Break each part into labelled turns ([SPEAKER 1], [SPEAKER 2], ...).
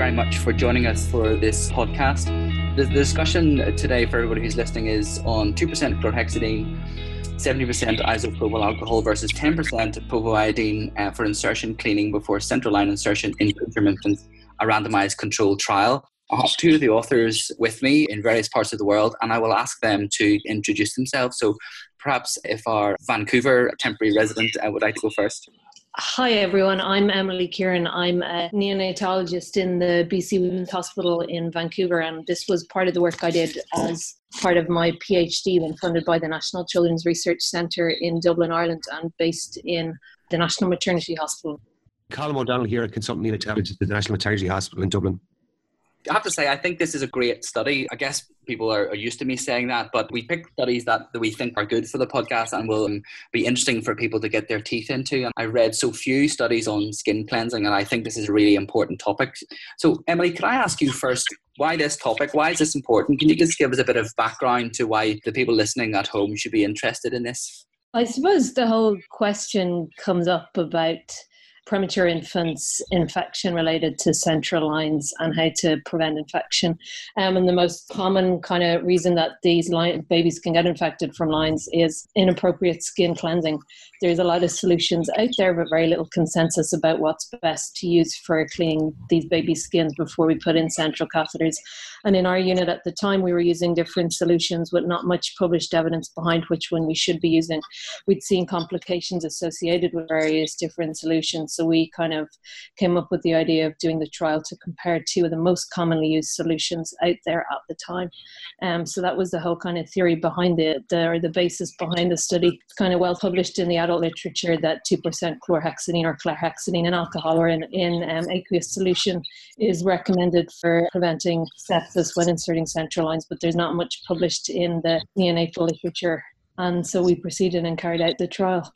[SPEAKER 1] very much for joining us for this podcast. The, discussion today for everybody who's listening is on 2% chlorhexidine, 70% isopropyl alcohol versus 10% povidone uh, for insertion cleaning before central line insertion in infants, a randomized controlled trial. I have two of the authors with me in various parts of the world, and I will ask them to introduce themselves. So perhaps if our Vancouver temporary resident uh, would like to go first.
[SPEAKER 2] Hi everyone, I'm Emily Kieran. I'm a neonatologist in the BC Women's Hospital in Vancouver, and this was part of the work I did as part of my PhD when funded by the National Children's Research Centre in Dublin, Ireland, and based in the National Maternity Hospital.
[SPEAKER 3] Colin O'Donnell here, a consultant neonatologist at the National Maternity Hospital in Dublin.
[SPEAKER 1] I have to say, I think this is a great study. I guess people are, are, used to me saying that, but we pick studies that, that we think are good for the podcast and will um, be interesting for people to get their teeth into. And I read so few studies on skin cleansing, and I think this is a really important topic. So, Emily, can I ask you first, why this topic? Why is this important? Can you just give us a bit of background to why the people listening at home should be interested in this?
[SPEAKER 2] I suppose the whole question comes up about premature infants infection related to central lines and how to prevent infection. Um, and the most common kind of reason that these line, babies can get infected from lines is inappropriate skin cleansing. There's a lot of solutions out there, but very little consensus about what's best to use for cleaning these baby skins before we put in central catheters. And in our unit at the time, we were using different solutions with not much published evidence behind which one we should be using. We'd seen complications associated with various different solutions. So we kind of came up with the idea of doing the trial to compare two of the most commonly used solutions out there at the time. Um, so that was the whole kind of theory behind the, the or the basis behind the study. It's kind of well published in the adult literature that 2% chlorhexidine or chlorhexidine in alcohol or in, in um, aqueous solution is recommended for preventing sepsis when inserting central lines, but there's not much published in the neonatal literature. And so we proceeded and carried out the trial.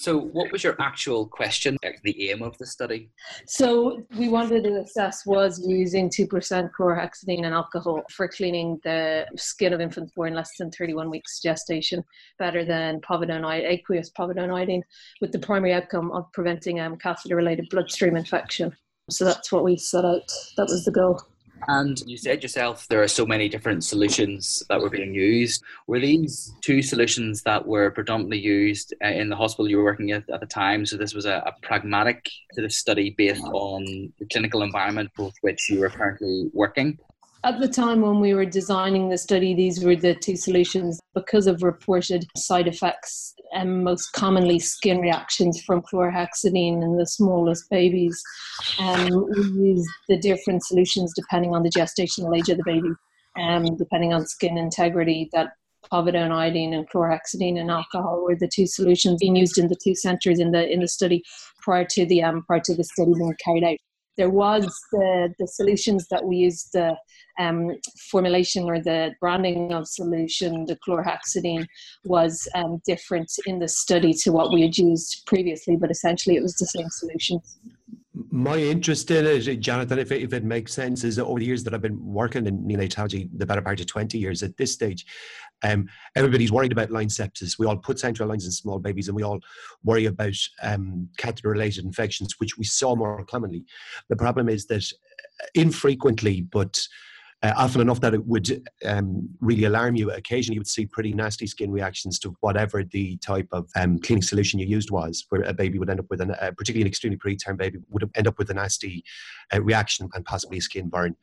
[SPEAKER 1] So, what was your actual question, the aim of the study?
[SPEAKER 2] So, we wanted to assess was using 2% chlorhexidine and alcohol for cleaning the skin of infants born less than 31 weeks gestation better than povidone, aqueous povidone iodine, with the primary outcome of preventing um, catheter related bloodstream infection. So, that's what we set out. That was the goal.
[SPEAKER 1] And you said yourself there are so many different solutions that were being used. Were these two solutions that were predominantly used uh, in the hospital you were working at at the time? So this was a, a pragmatic sort of study based on the clinical environment with which you were currently working?
[SPEAKER 2] At the time when we were designing the study, these were the two solutions because of reported side effects and most commonly skin reactions from chlorhexidine in the smallest babies. Um, we used the different solutions depending on the gestational age of the baby, um, depending on skin integrity. That povidone iodine and chlorhexidine and alcohol were the two solutions being used in the two centres in the in the study prior to the um, prior to the study being carried out there was the, the solutions that we used the um, formulation or the branding of solution, the chlorhexidine, was um, different in the study to what we had used previously, but essentially it was the same solution.
[SPEAKER 3] My interest in it, Jonathan, if it, if it makes sense, is that over the years that I've been working in neonatology, the better part of 20 years at this stage, um, everybody's worried about line sepsis. We all put central lines in small babies and we all worry about um, catheter related infections, which we saw more commonly. The problem is that uh, infrequently, but uh, often enough that it would um, really alarm you. Occasionally, you would see pretty nasty skin reactions to whatever the type of um, cleaning solution you used was, where a baby would end up with, an, uh, particularly an extremely preterm baby, would end up with a nasty uh, reaction and possibly a skin burn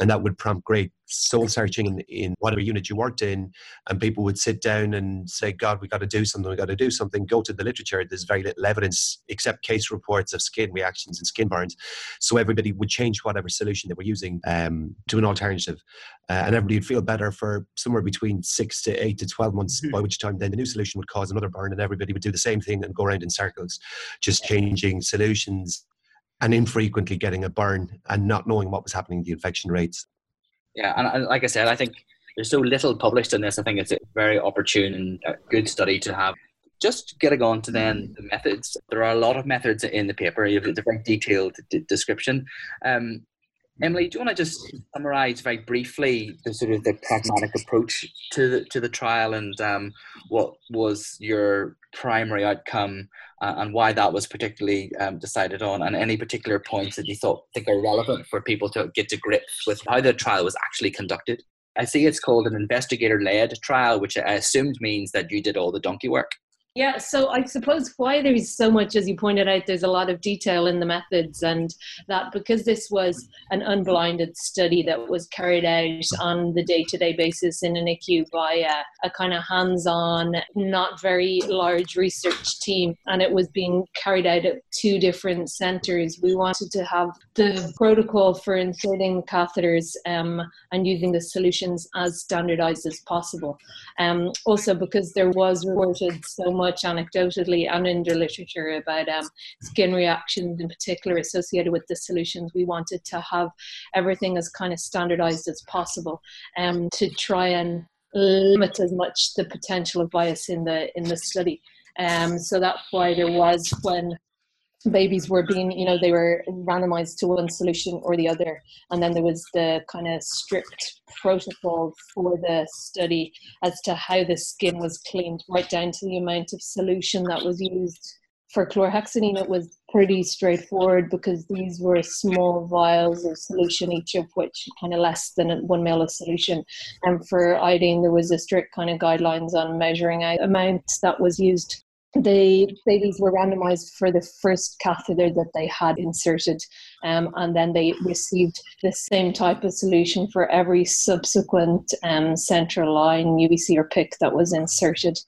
[SPEAKER 3] and that would prompt great soul searching in, in whatever unit you worked in and people would sit down and say god we got to do something we got to do something go to the literature there's very little evidence except case reports of skin reactions and skin burns so everybody would change whatever solution they were using um, to an alternative uh, and everybody would feel better for somewhere between six to eight to 12 months mm-hmm. by which time then the new solution would cause another burn and everybody would do the same thing and go around in circles just changing solutions and infrequently getting a burn and not knowing what was happening to the infection rates.
[SPEAKER 1] Yeah, and, and like I said, I think there's so little published in this. I think it's a very opportune and good study to have. Just getting on to then the methods. There are a lot of methods in the paper. You have a very detailed d- description. Um, Emily, do you want to just summarise very briefly the sort of the pragmatic approach to the to the trial and um, what was your primary outcome uh, and why that was particularly um, decided on, and any particular points that you thought think are relevant for people to get to grips with how the trial was actually conducted? I see it's called an investigator-led trial, which I assumed means that you did all the donkey work.
[SPEAKER 2] Yeah, so I suppose why there's so much, as you pointed out, there's a lot of detail in the methods, and that because this was an unblinded study that was carried out on the day to day basis in an NICU by a, a kind of hands on, not very large research team, and it was being carried out at two different centres. We wanted to have the protocol for inserting catheters um, and using the solutions as standardized as possible. Um, also, because there was reported so much much anecdotally and in the literature about um, skin reactions in particular associated with the solutions. We wanted to have everything as kind of standardized as possible um, to try and limit as much the potential of bias in the in the study. Um, so that's why there was when babies were being, you know, they were randomized to one solution or the other. And then there was the kind of strict protocol for the study as to how the skin was cleaned, right down to the amount of solution that was used. For chlorhexidine, it was pretty straightforward because these were small vials of solution, each of which kind of less than one ml of solution. And for iodine, there was a strict kind of guidelines on measuring out that was used the babies were randomized for the first catheter that they had inserted, um, and then they received the same type of solution for every subsequent um, central line UVC or PICC that was inserted.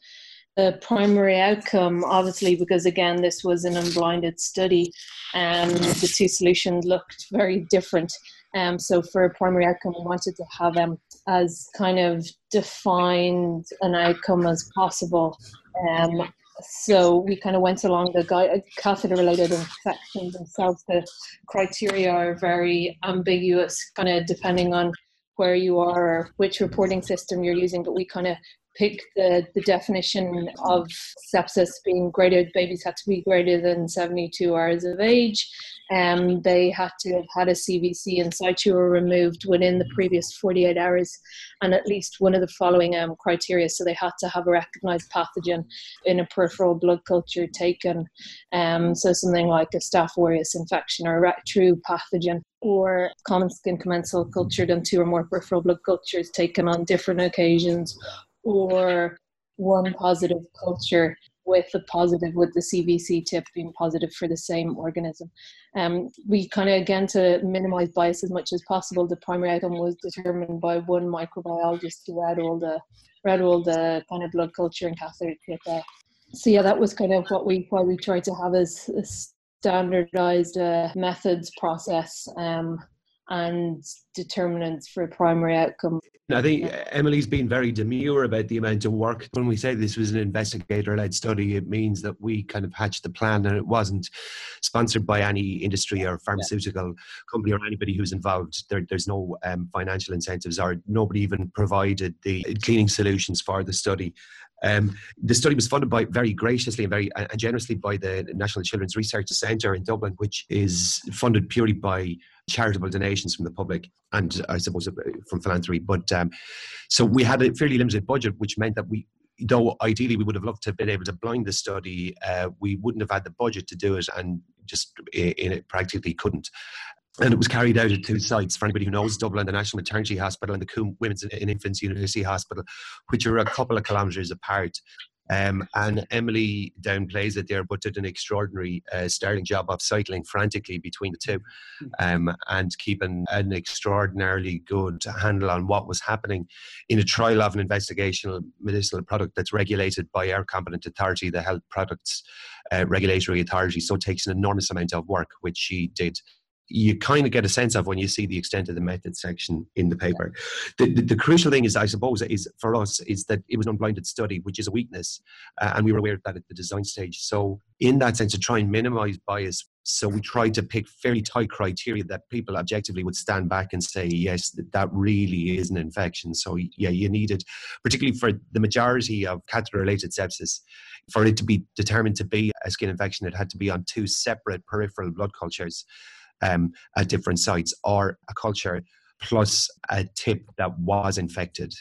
[SPEAKER 2] The primary outcome, obviously, because again, this was an unblinded study, and um, the two solutions looked very different. Um, so, for a primary outcome, we wanted to have them as kind of defined an outcome as possible. Um, so we kind of went along the guide, uh, catheter related infections themselves. The criteria are very ambiguous, kind of depending on where you are or which reporting system you're using. But we kind of picked the, the definition of sepsis being greater, babies had to be greater than 72 hours of age um, they had to have had a CVC in situ or removed within the previous 48 hours and at least one of the following um, criteria. So they had to have a recognized pathogen in a peripheral blood culture taken. Um, so something like a Staph aureus infection or a true pathogen or common skin commensal cultured and two or more peripheral blood cultures taken on different occasions or one positive culture with the positive, with the CVC tip being positive for the same organism. Um, we kind of, again, to minimize bias as much as possible, the primary outcome was determined by one microbiologist who read all the, read all the kind of blood culture and catheter data. So yeah, that was kind of what we, why we tried to have as a standardized uh, methods process um, and determinants for primary outcome.
[SPEAKER 3] I think Emily's been very demure about the amount of work. When we say this was an investigator led study, it means that we kind of hatched the plan and it wasn't sponsored by any industry or pharmaceutical yeah. company or anybody who's involved. There, there's no um, financial incentives or nobody even provided the cleaning solutions for the study. Um, the study was funded by very graciously and very uh, generously by the National Children's Research Centre in Dublin, which is funded purely by charitable donations from the public and I suppose from philanthropy. But um, so we had a fairly limited budget, which meant that we, though ideally we would have loved to have been able to blind the study, uh, we wouldn't have had the budget to do it and just in it practically couldn't. And it was carried out at two sites for anybody who knows Dublin, the National Maternity Hospital and the Coombe Women's and Infants University Hospital, which are a couple of kilometres apart. Um, and Emily downplays it there, but did an extraordinary uh, starting job of cycling frantically between the two um, and keeping an extraordinarily good handle on what was happening in a trial of an investigational medicinal product that's regulated by our competent authority, the Health Products uh, Regulatory Authority. So it takes an enormous amount of work, which she did you kind of get a sense of when you see the extent of the method section in the paper. The, the, the, crucial thing is, I suppose, is for us is that it was an unblinded study, which is a weakness, uh, and we were aware of that at the design stage. So, in that sense, to try and minimise bias, so we tried to pick fairly tight criteria that people objectively would stand back and say, yes, that, that really is an infection. So, yeah, you needed, particularly for the majority of catheter-related sepsis, for it to be determined to be a skin infection, it had to be on two separate peripheral blood cultures um, at different sites, or a culture plus a tip that was infected.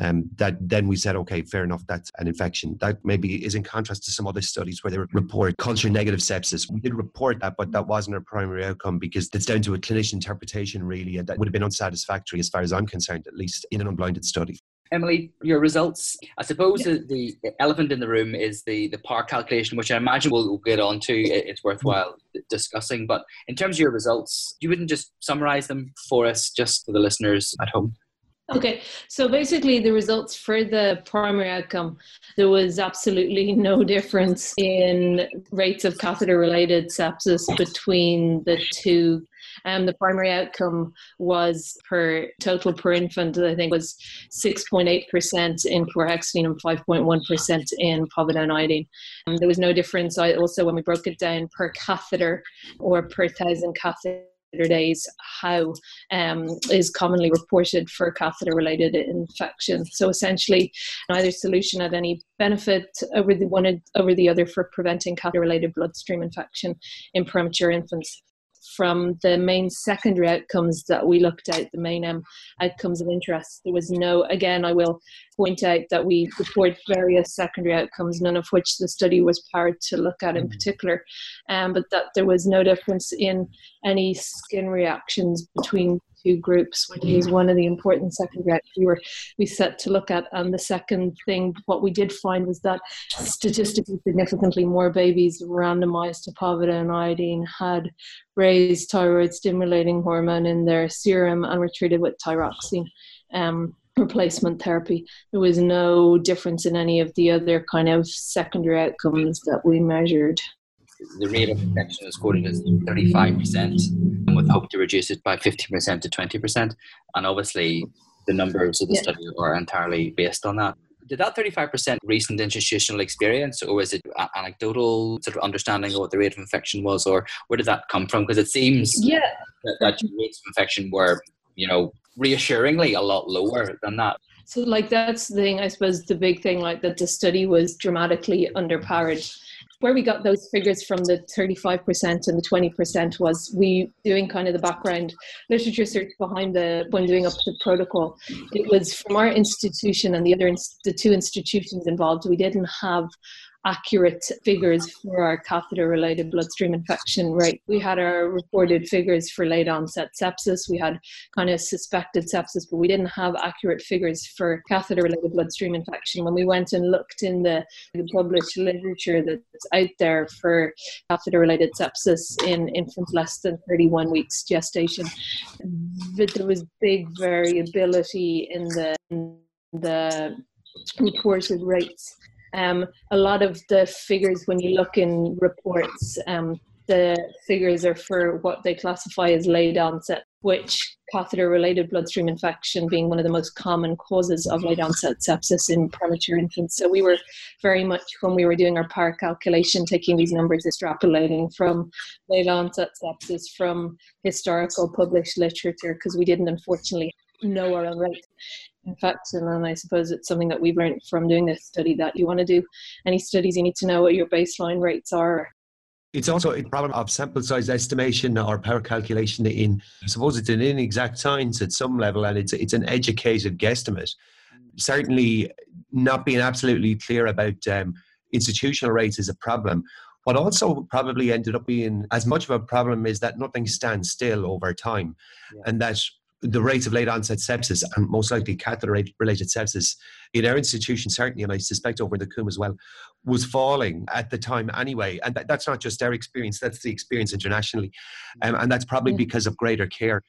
[SPEAKER 3] Um, that then we said, okay, fair enough, that's an infection. That maybe is in contrast to some other studies where they report culture negative sepsis. We did report that, but that wasn't our primary outcome because it's down to a clinician interpretation, really, and that would have been unsatisfactory as far as I'm concerned, at least in an unblinded study.
[SPEAKER 1] Emily, your results. I suppose yeah. the, the, elephant in the room is the, the power calculation, which I imagine we'll, we'll get on to. It's worthwhile discussing. But in terms of your results, you wouldn't just summarize them for us, just for the listeners at home?
[SPEAKER 2] Okay, so basically, the results for the primary outcome, there was absolutely no difference in rates of catheter related sepsis between the two um, the primary outcome was per total per infant, I think was 6.8% in chlorhexidine and 5.1% in povidone iodine. Um, there was no difference also when we broke it down per catheter or per thousand catheter days how um, is commonly reported for catheter related infection. So essentially, neither solution had any benefit over the one over the other for preventing catheter related bloodstream infection in premature infants from the main secondary outcomes that we looked at, the main um, outcomes of interest. There was no, again, I will point out that we report various secondary outcomes, none of which the study was powered to look at in mm. particular, um, but that there was no difference in any skin reactions between two groups, which is one of the important secondary we were we set to look at. And the second thing, what we did find was that statistically significantly more babies randomized to povidone iodine had raised thyroid stimulating hormone in their serum and were treated with thyroxine. Um, replacement therapy. There was no difference in any of the other kind of secondary outcomes that we measured
[SPEAKER 1] the rate of infection is quoted as 35%, and with hope to reduce it by 15% to 20%. And obviously, the numbers of the yeah. study are entirely based on that. Did that 35% recent institutional experience, or was it anecdotal sort of understanding of what the rate of infection was, or where did that come from? Because it seems
[SPEAKER 2] yeah.
[SPEAKER 1] that, that rates of infection were, you know, reassuringly a lot lower than that.
[SPEAKER 2] So, like, that's the thing, I suppose, the big thing, like, that the study was dramatically underpowered where we got those figures from the 35% and the 20% was we doing kind of the background literature search behind the when doing up the protocol. It was from our institution and the other the two institutions involved. We didn't have accurate figures uh-huh. for our catheter related bloodstream infection rate. We had our reported figures for late onset sepsis. We had kind of suspected sepsis, but we didn't have accurate figures for catheter related bloodstream infection. When we went and looked in the, the published literature that's out there for catheter related sepsis in infants less than 31 weeks gestation, there was big variability in the, in the reported rates um, a lot of the figures, when you look in reports, um, the figures are for what they classify as late onset, which catheter related bloodstream infection being one of the most common causes of late onset sepsis in premature infants. So we were very much, when we were doing our power calculation, taking these numbers, extrapolating from late onset sepsis from historical published literature, because we didn't unfortunately know our own rate infection. And I suppose it's something that we've learned from doing this study that you want to do any studies, you need to know what your baseline rates are.
[SPEAKER 3] It's also a problem of sample size estimation or power calculation in, I suppose it's an inexact science at some level and it's, it's an educated guesstimate. Certainly not being absolutely clear about um, institutional rates is a problem. What also probably ended up being as much of a problem is that nothing stands still over time, yeah. and that the rates of late onset sepsis and most likely catheter related sepsis in our institution, certainly, and I suspect over in the Coombe as well, was falling at the time anyway. And that, that's not just our experience, that's the experience internationally. Um, and that's probably yeah. because of greater care.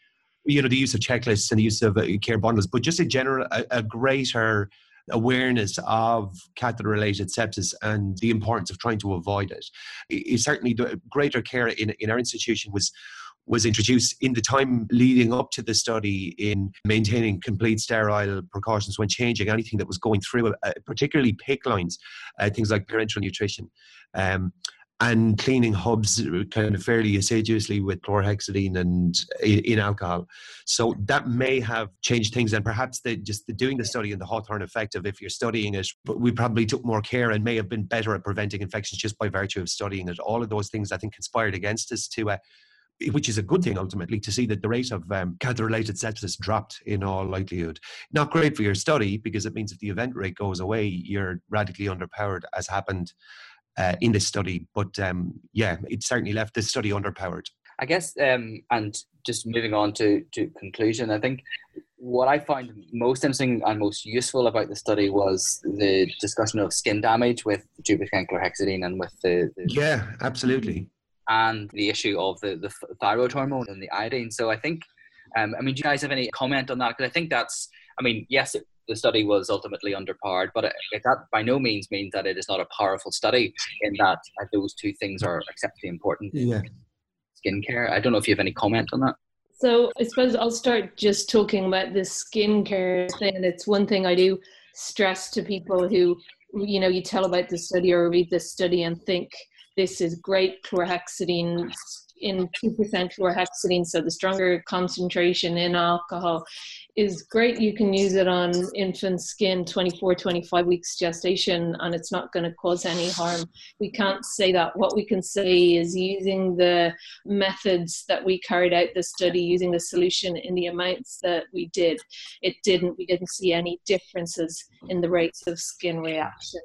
[SPEAKER 3] You know, the use of checklists and the use of uh, care bundles, but just in general, a, a greater awareness of catheter related sepsis and the importance of trying to avoid it. it certainly, the greater care in, in our institution was was introduced in the time leading up to the study in maintaining complete sterile precautions when changing anything that was going through, uh, particularly PICC lines, uh, things like parenteral nutrition. Um, and cleaning hubs kind of fairly assiduously with chlorhexidine and in, alcohol. So that may have changed things, and perhaps the, just the doing the study and the Hawthorne effect of if you're studying it, but we probably took more care and may have been better at preventing infections just by virtue of studying it. All of those things I think conspired against us to uh, which is a good thing ultimately to see that the rate of um, catheter-related sepsis dropped in all likelihood. Not great for your study because it means if the event rate goes away, you're radically underpowered, as happened uh, in this study. But um, yeah, it certainly left this study underpowered.
[SPEAKER 1] I guess, um, and just moving on to, to conclusion, I think what I find most interesting and most useful about the study was the discussion of skin damage with 2% chlorhexidine and with the, the
[SPEAKER 3] yeah, absolutely
[SPEAKER 1] and the issue of the, the thyroid hormone and the iodine. So I think, um, I mean, do you guys have any comment on that? Because I think that's, I mean, yes, it, the study was ultimately underpowered, but it, it, that by no means means that it is not a powerful study in that uh, those two things are exceptionally important.
[SPEAKER 3] Yeah.
[SPEAKER 1] Skincare. I don't know if you have any comment on that.
[SPEAKER 2] So I suppose I'll start just talking about the skincare thing. It's one thing I do stress to people who, you know, you tell about the study or read the study and think, this is great chlorhexidine in 2% chlorhexidine, so the stronger concentration in alcohol is great. You can use it on infant skin 24, 25 weeks gestation, and it's not going to cause any harm. We can't say that. What we can say is using the methods that we carried out the study, using the solution in the amounts that we did, it didn't, we didn't see any differences in the rates of skin reaction.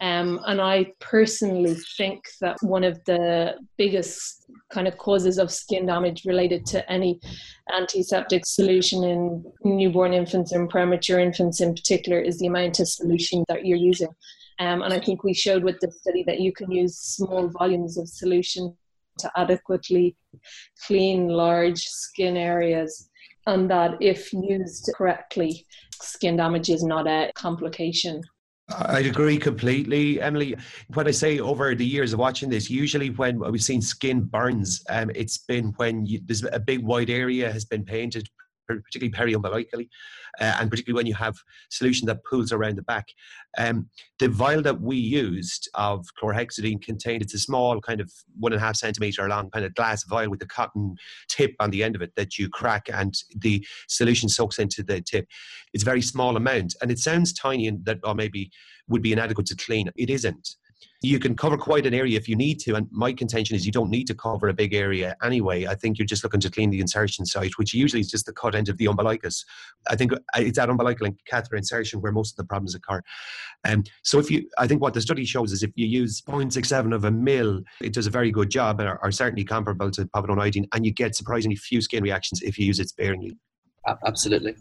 [SPEAKER 2] Um, and I personally think that one of the biggest kind of causes of skin damage related to any antiseptic solution in newborn infants and premature infants in particular is the amount of solution that you're using. Um, and I think we showed with the study that you can use small volumes of solution to adequately clean large skin areas, and that if used correctly, skin damage is not a complication.
[SPEAKER 3] I agree completely, Emily. When I say over the years of watching this, usually when we've seen skin burns, um, it's been when you, there's a big wide area has been painted, particularly periumbilically, uh, and particularly when you have solution that pools around the back. Um, the vial that we used of chlorhexidine contained it's a small kind of one and a half centimeter long kind of glass vial with a cotton tip on the end of it that you crack and the solution soaks into the tip. It's a very small amount and it sounds tiny and that or maybe would be inadequate to clean. It isn't you can cover quite an area if you need to. And my contention is you don't need to cover a big area anyway. I think you're just looking to clean the insertion site, which usually is just the cut end of the umbilicus. I think uh, it's that umbilical and catheter insertion where most of the problems occur. Um, so if you, I think what the study shows is if you use 0.67 of a mil, it does a very good job and are, are certainly comparable to povidone iodine, and you get surprisingly few skin reactions if you use it sparingly.
[SPEAKER 1] Absolutely.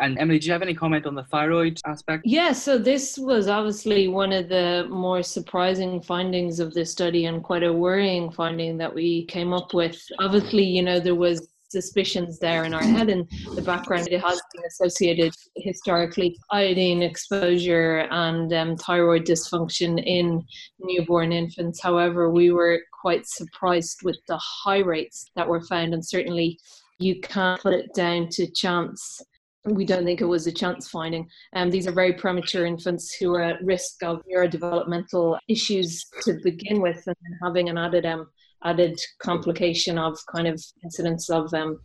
[SPEAKER 1] And Emily, do you have any comment on the thyroid aspect?
[SPEAKER 2] Yeah, so this was obviously one of the more surprising findings of this study and quite a worrying finding that we came up with. Obviously, you know, there was suspicions there in our head in the background. It has been associated historically iodine exposure and um, thyroid dysfunction in newborn infants. However, we were quite surprised with the high rates that were found, and certainly you can't put it down to chance we don't think it was a chance finding. Um, these are very premature infants who are at risk of neurodevelopmental issues to begin with, and having an added um, added complication of kind of incidence of um,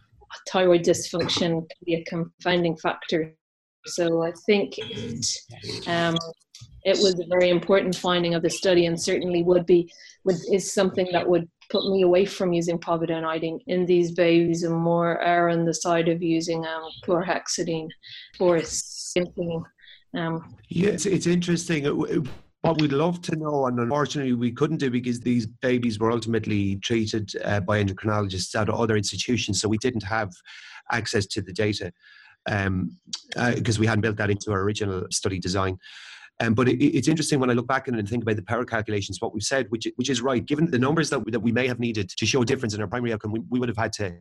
[SPEAKER 2] thyroid dysfunction can be a confounding factor. So I think it, um, it was a very important finding of the study, and certainly would be would is something that would put me away from using povidone iodine in these babies and more err on the side of using um, chlorhexidine for skin
[SPEAKER 3] Um, yeah, it's, it's interesting. What we'd love to know, and unfortunately we couldn't do because these babies were ultimately treated uh, by endocrinologists at other institutions, so we didn't have access to the data because um, uh, we hadn't built that into our original study design. Um, but it, it's interesting when I look back and think about the power calculations, what we've said, which, which is right. Given the numbers that, that we may have needed to show a difference in our primary outcome, we, we would have had to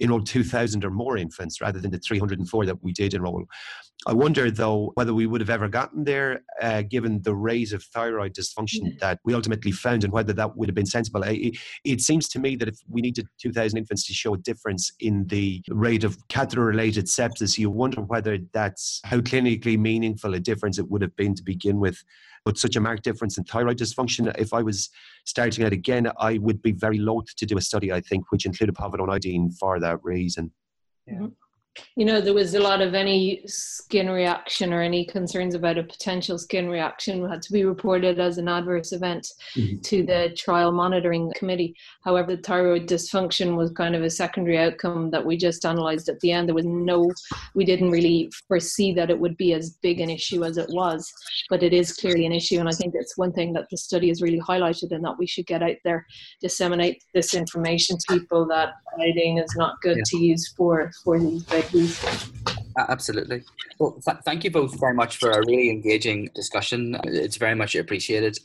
[SPEAKER 3] enroll 2,000 or more infants rather than the 304 that we did enroll. I wonder, though, whether we would have ever gotten there uh, given the rate of thyroid dysfunction that we ultimately found and whether that would have been sensible. It, it seems to me that if we needed 2,000 infants to show a difference in the rate of catheter related sepsis, you wonder whether that's how clinically meaningful a difference it would have been to begin with but such a marked difference in thyroid dysfunction. If I was starting out again, I would be very loath to do a study, I think, which included povidone iodine for that reason.
[SPEAKER 1] Yeah. Mm-hmm.
[SPEAKER 2] You know, there was a lot of any skin reaction or any concerns about a potential skin reaction had to be reported as an adverse event mm-hmm. to the trial monitoring committee. However, the thyroid dysfunction was kind of a secondary outcome that we just analysed at the end. There was no, we didn't really foresee that it would be as big an issue as it was, but it is clearly an issue. And I think it's one thing that the study has really highlighted and that we should get out there, disseminate this information to people that iodine is not good yeah. to use for, for these babies.
[SPEAKER 1] Absolutely. Well, th- thank you both very much for a really engaging discussion. It's very much appreciated.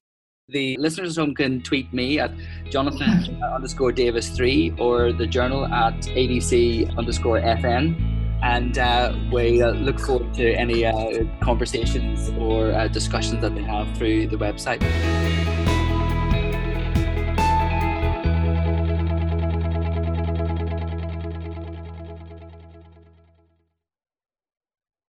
[SPEAKER 1] The listeners at home can tweet me at Jonathan underscore Davis three or the journal at ADC underscore FN. And uh, we uh, look forward to any uh, conversations or uh, discussions that they have through the website.